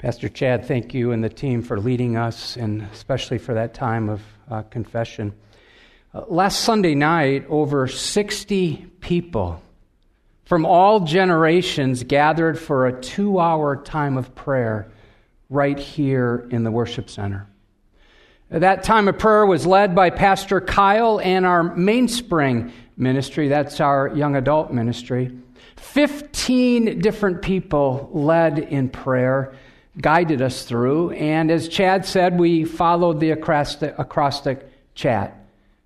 Pastor Chad, thank you and the team for leading us, and especially for that time of uh, confession. Uh, last Sunday night, over 60 people from all generations gathered for a two hour time of prayer right here in the worship center. That time of prayer was led by Pastor Kyle and our Mainspring ministry. That's our young adult ministry. 15 different people led in prayer, guided us through. And as Chad said, we followed the acrostic, acrostic chat.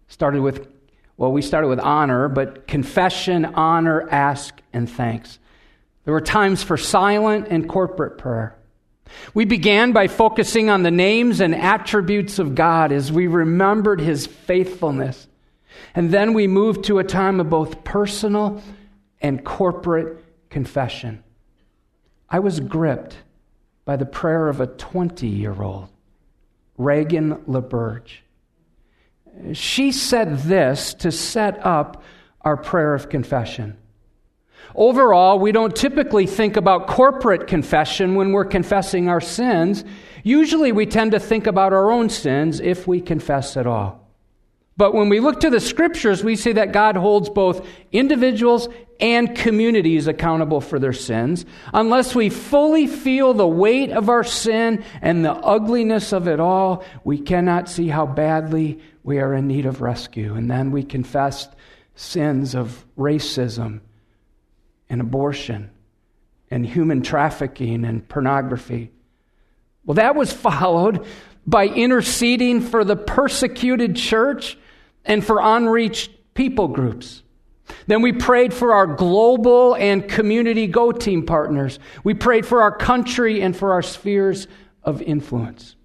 Started with, well, we started with honor, but confession, honor, ask, and thanks. There were times for silent and corporate prayer. We began by focusing on the names and attributes of God as we remembered his faithfulness. And then we moved to a time of both personal and corporate confession. I was gripped by the prayer of a 20 year old, Reagan LaBerge. She said this to set up our prayer of confession. Overall, we don't typically think about corporate confession when we're confessing our sins. Usually, we tend to think about our own sins if we confess at all. But when we look to the scriptures, we see that God holds both individuals and communities accountable for their sins. Unless we fully feel the weight of our sin and the ugliness of it all, we cannot see how badly we are in need of rescue. And then we confess sins of racism and abortion and human trafficking and pornography. Well, that was followed by interceding for the persecuted church and for unreached people groups. Then we prayed for our global and community go team partners. We prayed for our country and for our spheres of influence.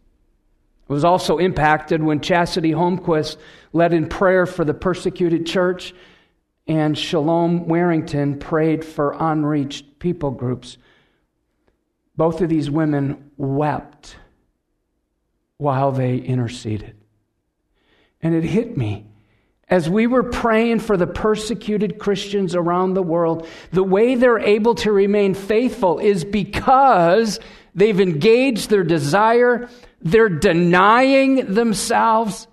It was also impacted when Chastity Holmquist led in prayer for the persecuted church and Shalom Warrington prayed for unreached people groups. Both of these women wept while they interceded. And it hit me. As we were praying for the persecuted Christians around the world, the way they're able to remain faithful is because they've engaged their desire, they're denying themselves,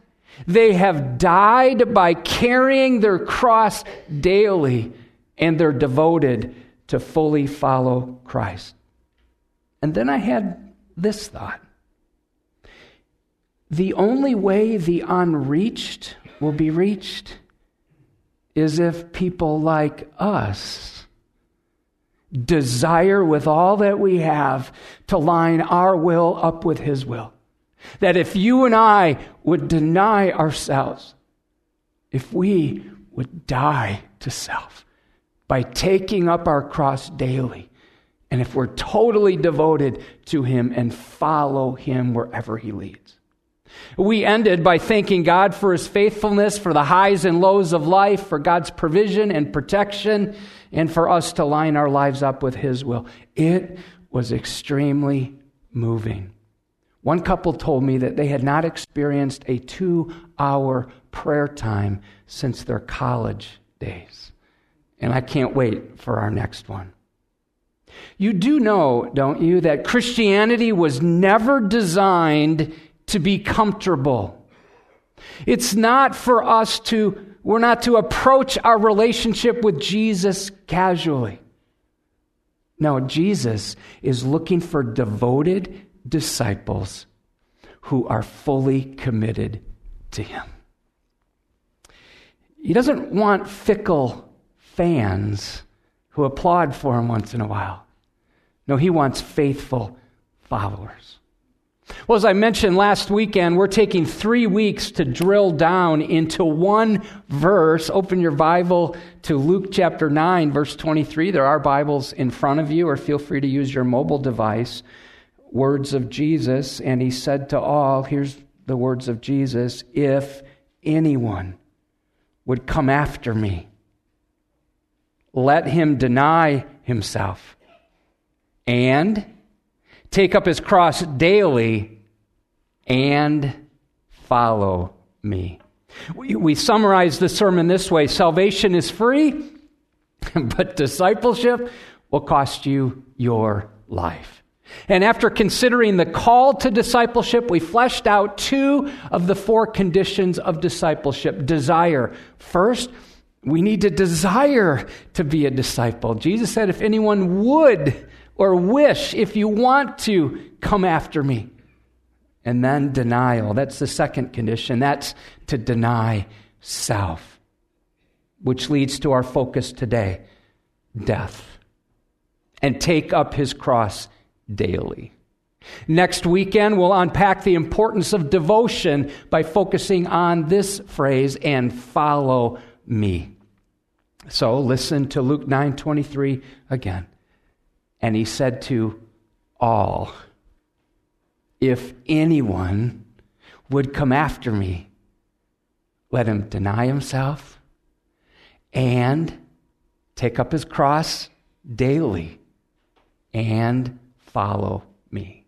they have died by carrying their cross daily, and they're devoted to fully follow Christ. And then I had this thought. The only way the unreached will be reached is if people like us desire with all that we have to line our will up with His will. That if you and I would deny ourselves, if we would die to self by taking up our cross daily, and if we're totally devoted to Him and follow Him wherever He leads. We ended by thanking God for His faithfulness, for the highs and lows of life, for God's provision and protection, and for us to line our lives up with His will. It was extremely moving. One couple told me that they had not experienced a two hour prayer time since their college days. And I can't wait for our next one. You do know, don't you, that Christianity was never designed to be comfortable. It's not for us to, we're not to approach our relationship with Jesus casually. No, Jesus is looking for devoted disciples who are fully committed to Him. He doesn't want fickle fans who applaud for Him once in a while. No, He wants faithful followers. Well, as I mentioned last weekend, we're taking three weeks to drill down into one verse. Open your Bible to Luke chapter 9, verse 23. There are Bibles in front of you, or feel free to use your mobile device words of Jesus, and he said to all, Here's the words of Jesus if anyone would come after me, let him deny himself and take up his cross daily and follow me. We, summarize the sermon this way salvation is free, but discipleship will cost you your life. And after considering the call to discipleship, we fleshed out two of the four conditions of discipleship. Desire. First, we need to desire to be a disciple. Jesus said, if anyone would or wish, if you want to, come after me. And then denial. That's the second condition. That's to deny self, which leads to our focus today death. And take up his cross daily. Next weekend, we'll unpack the importance of devotion by focusing on this phrase and follow me. So listen to Luke 9:23 again. And he said to all, if anyone would come after me, let him deny himself and take up his cross daily and follow me.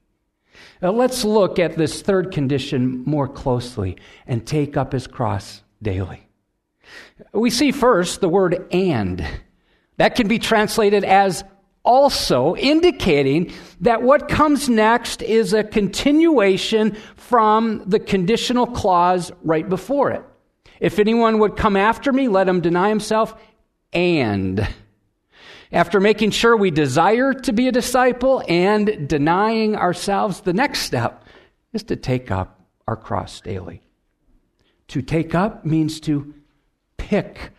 Now let's look at this third condition more closely and take up his cross daily. We see first the word and. That can be translated as also, indicating that what comes next is a continuation from the conditional clause right before it. If anyone would come after me, let him deny himself and. After making sure we desire to be a disciple and denying ourselves, the next step is to take up our cross daily. To take up means to pick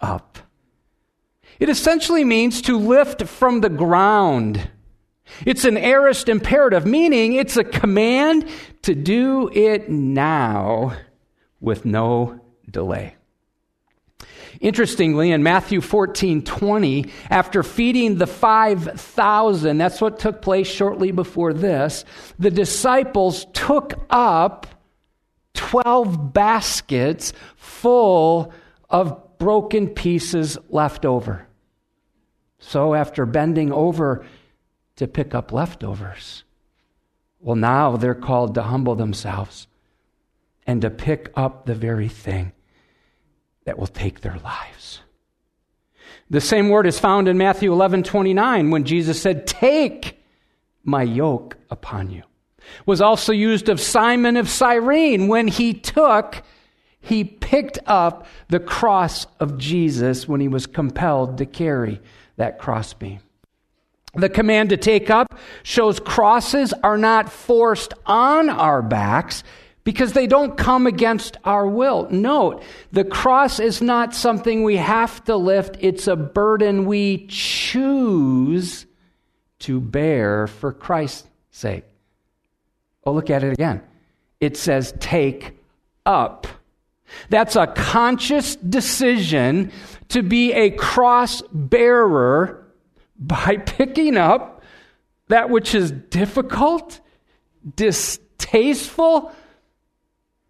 up. It essentially means to lift from the ground. It's an aorist imperative, meaning it's a command to do it now with no delay. Interestingly, in Matthew 14 20, after feeding the 5,000, that's what took place shortly before this, the disciples took up 12 baskets full of broken pieces left over. So, after bending over to pick up leftovers, well, now they're called to humble themselves and to pick up the very thing that will take their lives. The same word is found in Matthew 11 29 when Jesus said, Take my yoke upon you. Was also used of Simon of Cyrene when he took, he picked up the cross of Jesus when he was compelled to carry that crossbeam. The command to take up shows crosses are not forced on our backs because they don't come against our will. Note, the cross is not something we have to lift, it's a burden we choose to bear for Christ's sake. Oh, look at it again. It says, take up. That's a conscious decision to be a cross bearer by picking up that which is difficult, distasteful,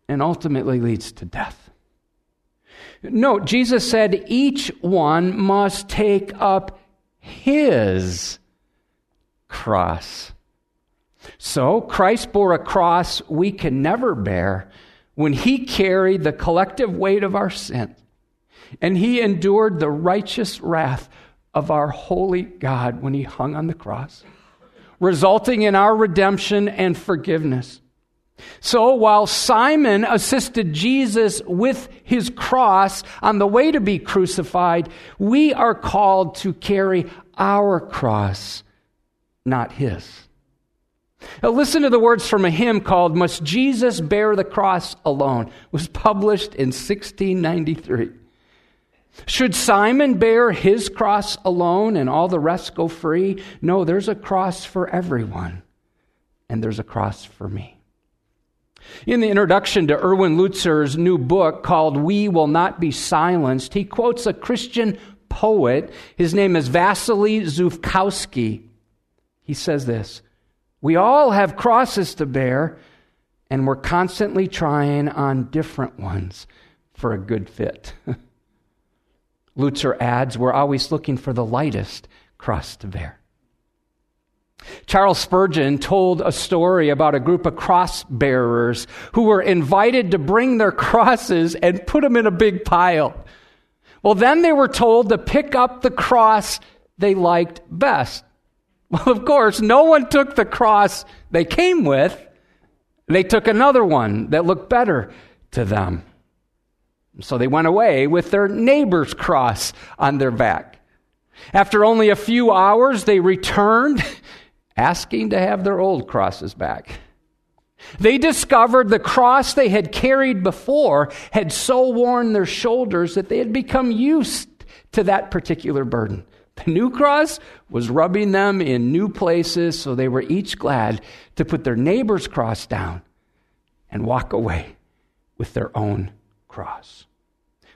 and ultimately leads to death. Note, Jesus said each one must take up his cross. So, Christ bore a cross we can never bear when he carried the collective weight of our sin and he endured the righteous wrath of our holy God when he hung on the cross, resulting in our redemption and forgiveness. So while Simon assisted Jesus with his cross on the way to be crucified, we are called to carry our cross, not his. Now listen to the words from a hymn called Must Jesus Bear the Cross Alone? It was published in 1693. Should Simon bear his cross alone and all the rest go free? No, there's a cross for everyone, and there's a cross for me. In the introduction to Erwin Lutzer's new book called We Will Not Be Silenced, he quotes a Christian poet. His name is Vasily Zhukovsky. He says this We all have crosses to bear, and we're constantly trying on different ones for a good fit. Lutzer adds, We're always looking for the lightest cross to bear. Charles Spurgeon told a story about a group of cross bearers who were invited to bring their crosses and put them in a big pile. Well, then they were told to pick up the cross they liked best. Well, of course, no one took the cross they came with. They took another one that looked better to them. So they went away with their neighbor's cross on their back. After only a few hours, they returned asking to have their old crosses back. They discovered the cross they had carried before had so worn their shoulders that they had become used to that particular burden. The new cross was rubbing them in new places, so they were each glad to put their neighbor's cross down and walk away with their own cross.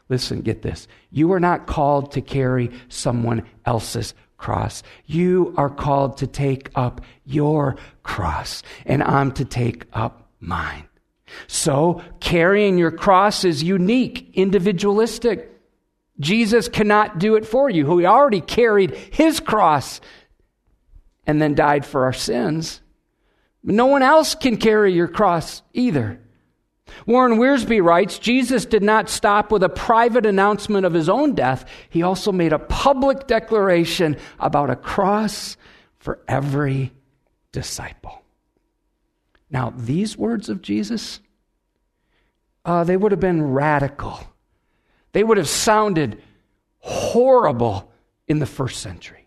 Listen, get this. You are not called to carry someone else's cross. You are called to take up your cross, and I'm to take up mine. So, carrying your cross is unique, individualistic. Jesus cannot do it for you. who He already carried his cross and then died for our sins. No one else can carry your cross either. Warren Wiersbe writes Jesus did not stop with a private announcement of his own death, he also made a public declaration about a cross for every disciple. Now, these words of Jesus, uh, they would have been radical. They would have sounded horrible in the first century.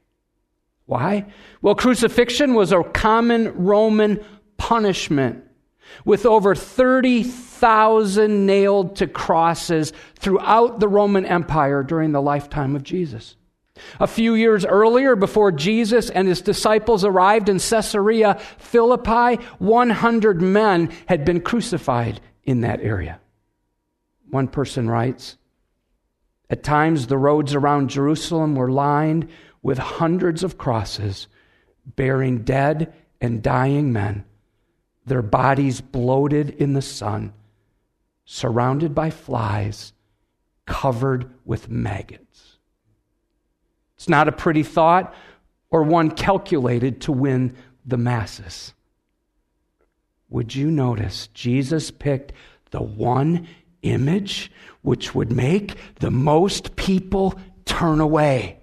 Why? Well, crucifixion was a common Roman punishment with over 30,000 nailed to crosses throughout the Roman Empire during the lifetime of Jesus. A few years earlier, before Jesus and his disciples arrived in Caesarea Philippi, 100 men had been crucified in that area. One person writes At times, the roads around Jerusalem were lined with hundreds of crosses bearing dead and dying men their bodies bloated in the sun, surrounded by flies, covered with maggots. It's not a pretty thought or one calculated to win the masses. Would you notice Jesus picked the one image which would make the most people turn away?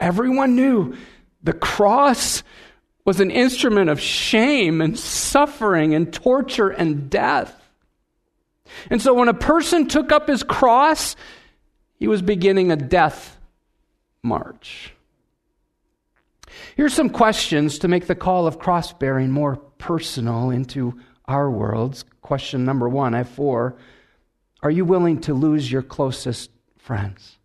Everyone knew the cross was an instrument of shame and suffering and torture and death. And so when a person took up his cross, he was beginning a death march. Here's some questions to make the call of cross bearing more personal into our worlds. Question number one I have four. Are you willing to lose your closest friends?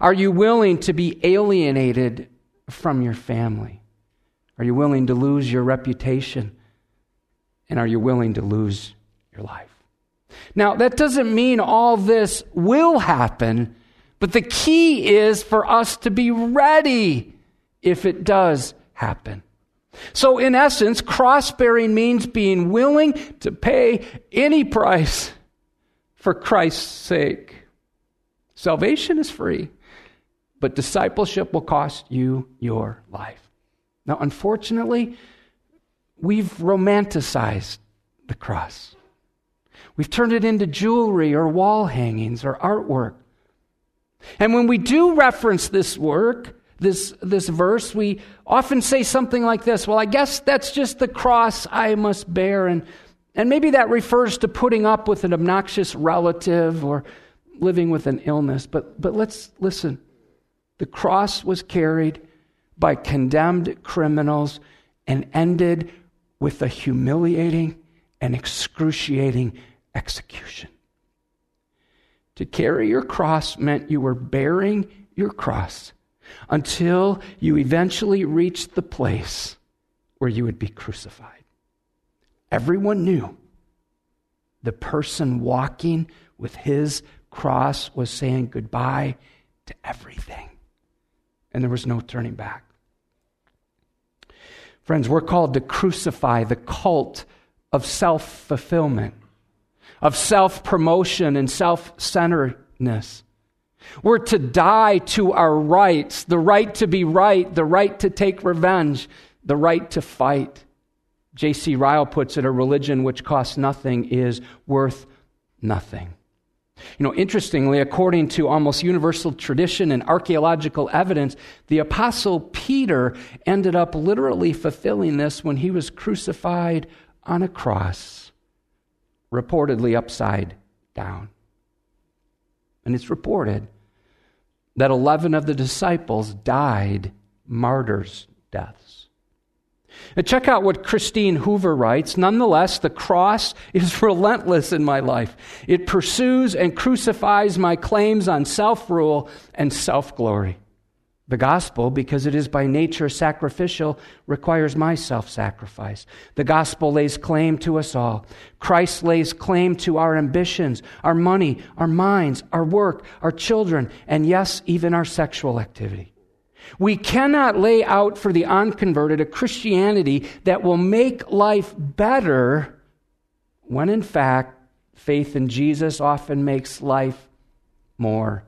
Are you willing to be alienated from your family? Are you willing to lose your reputation? And are you willing to lose your life? Now, that doesn't mean all this will happen, but the key is for us to be ready if it does happen. So, in essence, cross bearing means being willing to pay any price for Christ's sake. Salvation is free, but discipleship will cost you your life. Now, unfortunately, we've romanticized the cross. We've turned it into jewelry or wall hangings or artwork. And when we do reference this work, this, this verse, we often say something like this Well, I guess that's just the cross I must bear. And, and maybe that refers to putting up with an obnoxious relative or living with an illness. But, but let's listen. The cross was carried by condemned criminals and ended with a humiliating and excruciating execution. To carry your cross meant you were bearing your cross until you eventually reached the place where you would be crucified. Everyone knew the person walking with his cross was saying goodbye to everything, and there was no turning back. Friends, we're called to crucify the cult of self fulfillment, of self promotion and self centeredness. We're to die to our rights the right to be right, the right to take revenge, the right to fight. J.C. Ryle puts it a religion which costs nothing is worth nothing. You know, interestingly, according to almost universal tradition and archaeological evidence, the Apostle Peter ended up literally fulfilling this when he was crucified on a cross, reportedly upside down. And it's reported that 11 of the disciples died martyrs' deaths. Now check out what Christine Hoover writes. Nonetheless, the cross is relentless in my life. It pursues and crucifies my claims on self rule and self glory. The gospel, because it is by nature sacrificial, requires my self sacrifice. The gospel lays claim to us all. Christ lays claim to our ambitions, our money, our minds, our work, our children, and yes, even our sexual activity. We cannot lay out for the unconverted a Christianity that will make life better when, in fact, faith in Jesus often makes life more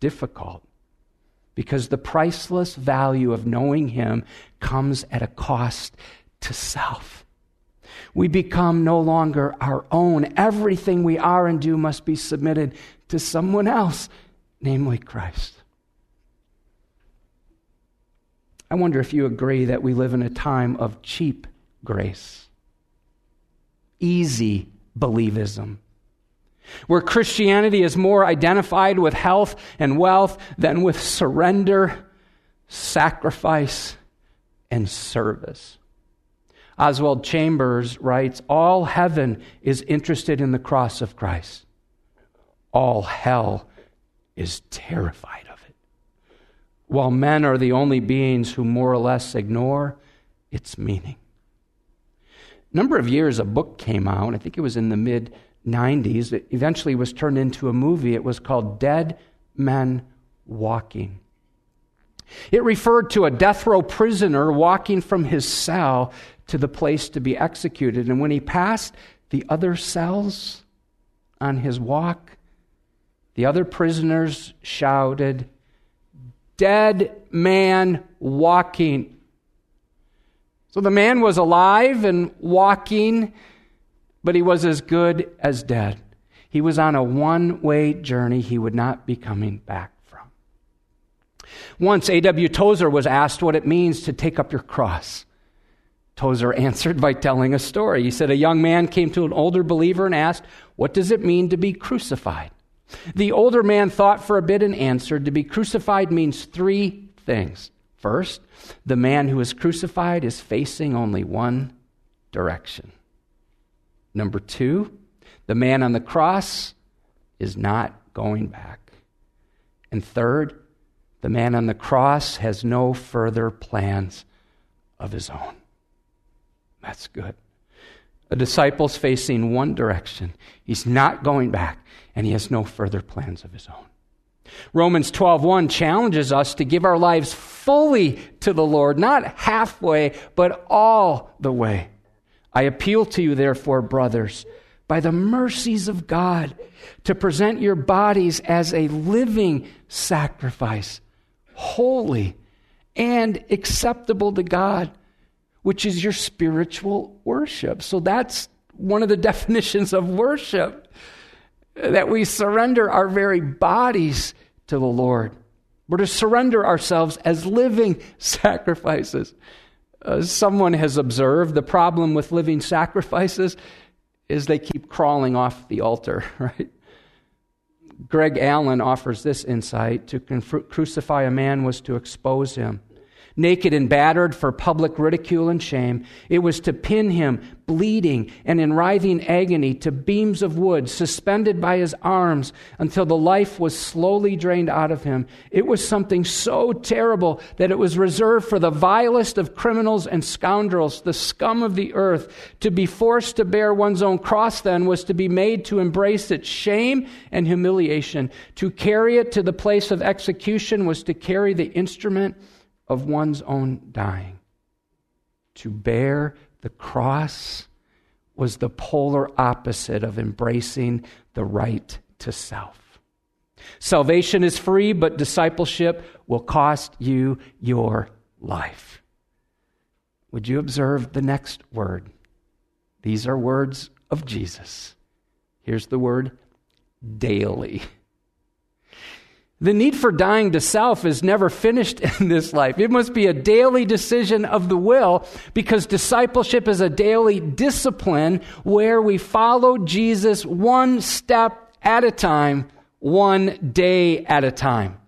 difficult because the priceless value of knowing Him comes at a cost to self. We become no longer our own. Everything we are and do must be submitted to someone else, namely Christ. I wonder if you agree that we live in a time of cheap grace, easy believism where Christianity is more identified with health and wealth than with surrender, sacrifice, and service. Oswald Chambers writes All heaven is interested in the cross of Christ, all hell is terrified of it. While men are the only beings who more or less ignore its meaning. A number of years, a book came out, I think it was in the mid 90s. It eventually was turned into a movie. It was called Dead Men Walking. It referred to a death row prisoner walking from his cell to the place to be executed. And when he passed the other cells on his walk, the other prisoners shouted, Dead man walking. So the man was alive and walking but he was as good as dead. He was on a one way journey he would not be coming back from. Once A.W. Tozer was asked what it means to take up your cross. Tozer answered by telling a story. He said, A young man came to an older believer and asked, What does it mean to be crucified? The older man thought for a bit and answered, To be crucified means three things. First, the man who is crucified is facing only one direction. Number two, the man on the cross is not going back. And third, the man on the cross has no further plans of his own. That's good. A disciple's facing one direction. He's not going back, and he has no further plans of his own. Romans 12:1 challenges us to give our lives fully to the Lord, not halfway, but all the way. I appeal to you, therefore, brothers, by the mercies of God, to present your bodies as a living sacrifice, holy and acceptable to God, which is your spiritual worship. So that's one of the definitions of worship that we surrender our very bodies to the Lord. We're to surrender ourselves as living sacrifices. Uh, someone has observed the problem with living sacrifices is they keep crawling off the altar, right? Greg Allen offers this insight to crucify a man was to expose him naked and battered for public ridicule and shame. It was to pin him, bleeding and in writhing agony, to beams of wood suspended by his arms until the life was slowly drained out of him. It was something so terrible that it was reserved for the vilest of criminals and scoundrels, the scum of the earth. To be forced to bear one's own cross, then, was to be made to embrace its shame and humiliation. To carry it to the place of execution was to carry the instrument of one's own dying. To bear the cross was the polar opposite of embracing the right to self. Salvation is free, but discipleship will cost you your life. Would you observe the next word? These are words of Jesus. Here's the word daily. The need for dying to self is never finished in this life. It must be a daily decision of the will because discipleship is a daily discipline where we follow Jesus one step at a time, one day at a time.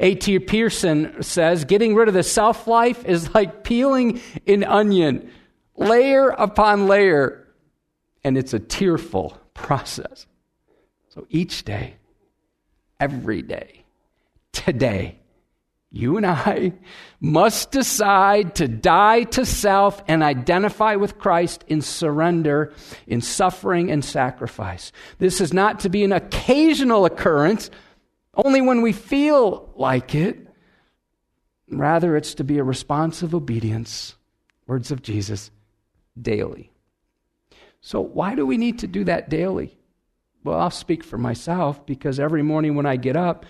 A.T. Pierson says getting rid of the self life is like peeling an onion, layer upon layer, and it's a tearful process. So each day, every day, today, you and I must decide to die to self and identify with Christ in surrender, in suffering and sacrifice. This is not to be an occasional occurrence, only when we feel like it. Rather, it's to be a response of obedience, words of Jesus, daily. So, why do we need to do that daily? Well, I'll speak for myself because every morning when I get up,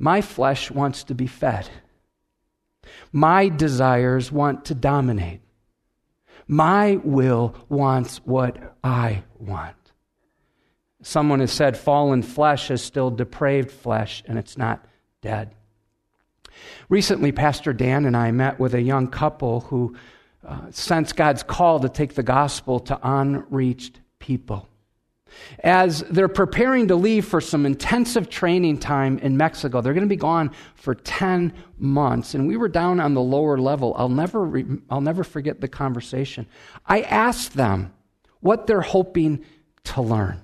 my flesh wants to be fed. My desires want to dominate. My will wants what I want. Someone has said fallen flesh is still depraved flesh and it's not dead. Recently, Pastor Dan and I met with a young couple who uh, sensed God's call to take the gospel to unreached people. As they're preparing to leave for some intensive training time in Mexico, they're going to be gone for 10 months. And we were down on the lower level. I'll never, re- I'll never forget the conversation. I asked them what they're hoping to learn.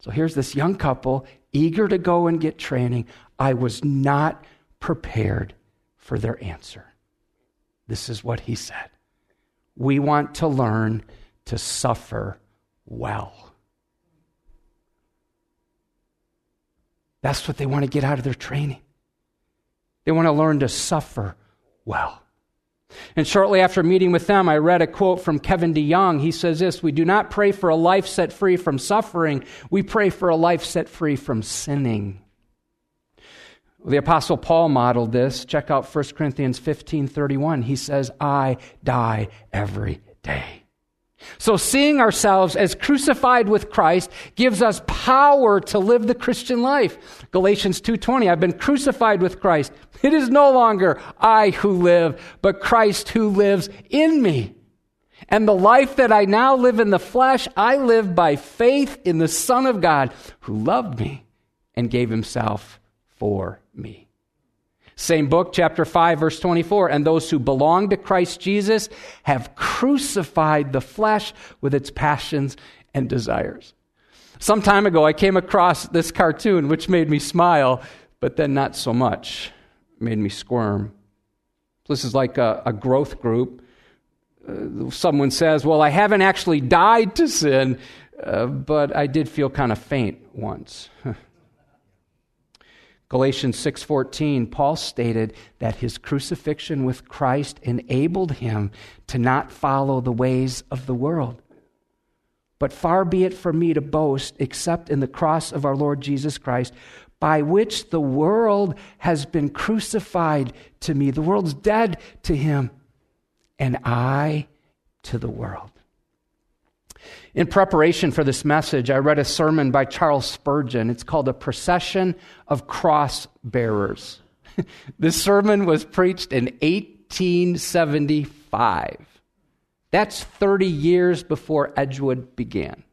So here's this young couple, eager to go and get training. I was not prepared for their answer. This is what he said We want to learn to suffer well. That's what they want to get out of their training. They want to learn to suffer well. And shortly after meeting with them, I read a quote from Kevin DeYoung. He says this We do not pray for a life set free from suffering, we pray for a life set free from sinning. The apostle Paul modeled this. Check out 1 Corinthians 15:31. He says, "I die every day." So seeing ourselves as crucified with Christ gives us power to live the Christian life. Galatians 2:20 I've been crucified with Christ. It is no longer I who live, but Christ who lives in me. And the life that I now live in the flesh, I live by faith in the Son of God who loved me and gave himself for me. Same book, chapter 5, verse 24. And those who belong to Christ Jesus have crucified the flesh with its passions and desires. Some time ago, I came across this cartoon, which made me smile, but then not so much. It made me squirm. This is like a, a growth group. Uh, someone says, Well, I haven't actually died to sin, uh, but I did feel kind of faint once. Galatians 6:14 Paul stated that his crucifixion with Christ enabled him to not follow the ways of the world. But far be it from me to boast except in the cross of our Lord Jesus Christ by which the world has been crucified to me. The world's dead to him and I to the world. In preparation for this message, I read a sermon by Charles Spurgeon. It's called A Procession of Cross Bearers. this sermon was preached in 1875. That's 30 years before Edgewood began.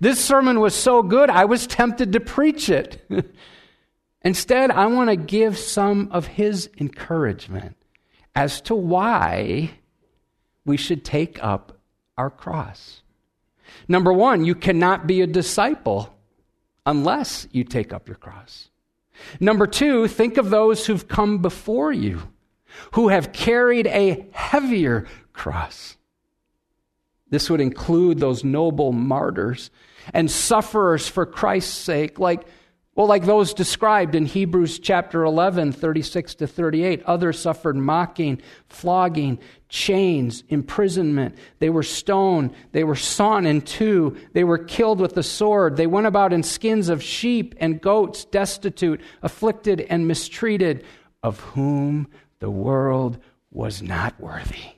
This sermon was so good, I was tempted to preach it. Instead, I want to give some of his encouragement as to why we should take up our cross. Number one, you cannot be a disciple unless you take up your cross. Number two, think of those who've come before you, who have carried a heavier cross. This would include those noble martyrs and sufferers for Christ's sake, like well, like those described in Hebrews chapter 11, 36 to 38, others suffered mocking, flogging, chains, imprisonment. They were stoned. They were sawn in two. They were killed with the sword. They went about in skins of sheep and goats, destitute, afflicted, and mistreated, of whom the world was not worthy.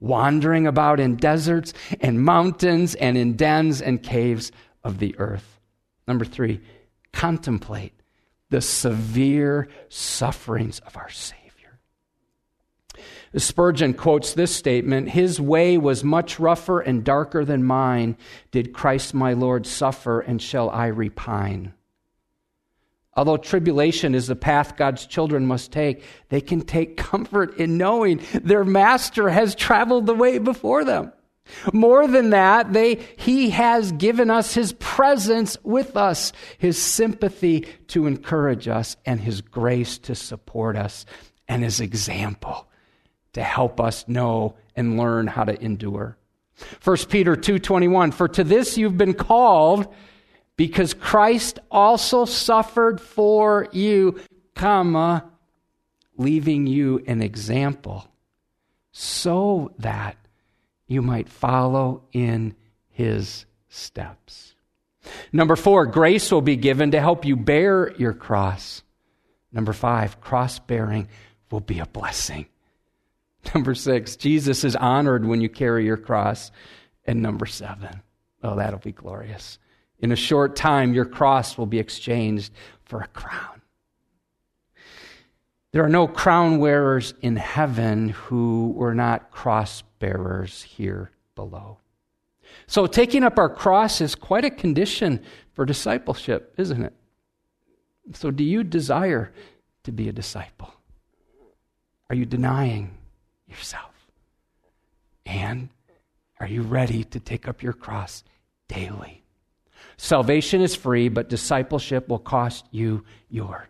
Wandering about in deserts and mountains and in dens and caves of the earth. Number three, contemplate the severe sufferings of our Savior. Spurgeon quotes this statement His way was much rougher and darker than mine. Did Christ my Lord suffer, and shall I repine? Although tribulation is the path God's children must take, they can take comfort in knowing their master has traveled the way before them. More than that, they, he has given us his presence with us, his sympathy to encourage us, and his grace to support us, and his example to help us know and learn how to endure. 1 Peter 2:21 For to this you've been called because Christ also suffered for you, comma, leaving you an example so that you might follow in his steps. Number 4, grace will be given to help you bear your cross. Number 5, cross bearing will be a blessing. Number six, Jesus is honored when you carry your cross. And number seven, oh, that'll be glorious. In a short time, your cross will be exchanged for a crown. There are no crown wearers in heaven who were not cross bearers here below. So, taking up our cross is quite a condition for discipleship, isn't it? So, do you desire to be a disciple? Are you denying yourself? And are you ready to take up your cross daily? Salvation is free, but discipleship will cost you your.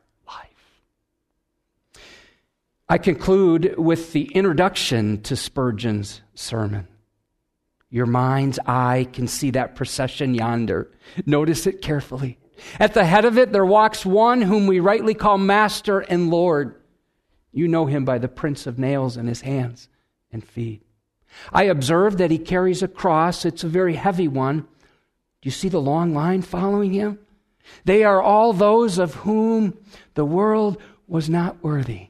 I conclude with the introduction to Spurgeon's sermon. Your mind's eye can see that procession yonder. Notice it carefully. At the head of it, there walks one whom we rightly call Master and Lord. You know him by the prints of nails in his hands and feet. I observe that he carries a cross. It's a very heavy one. Do you see the long line following him? They are all those of whom the world was not worthy.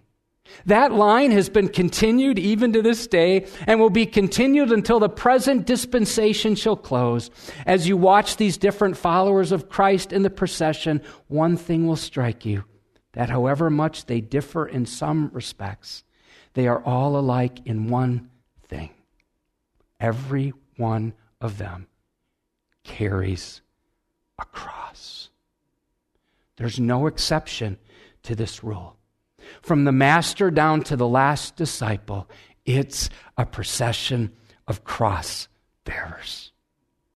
That line has been continued even to this day and will be continued until the present dispensation shall close. As you watch these different followers of Christ in the procession, one thing will strike you that however much they differ in some respects, they are all alike in one thing. Every one of them carries a cross. There's no exception to this rule. From the master down to the last disciple, it's a procession of cross bearers.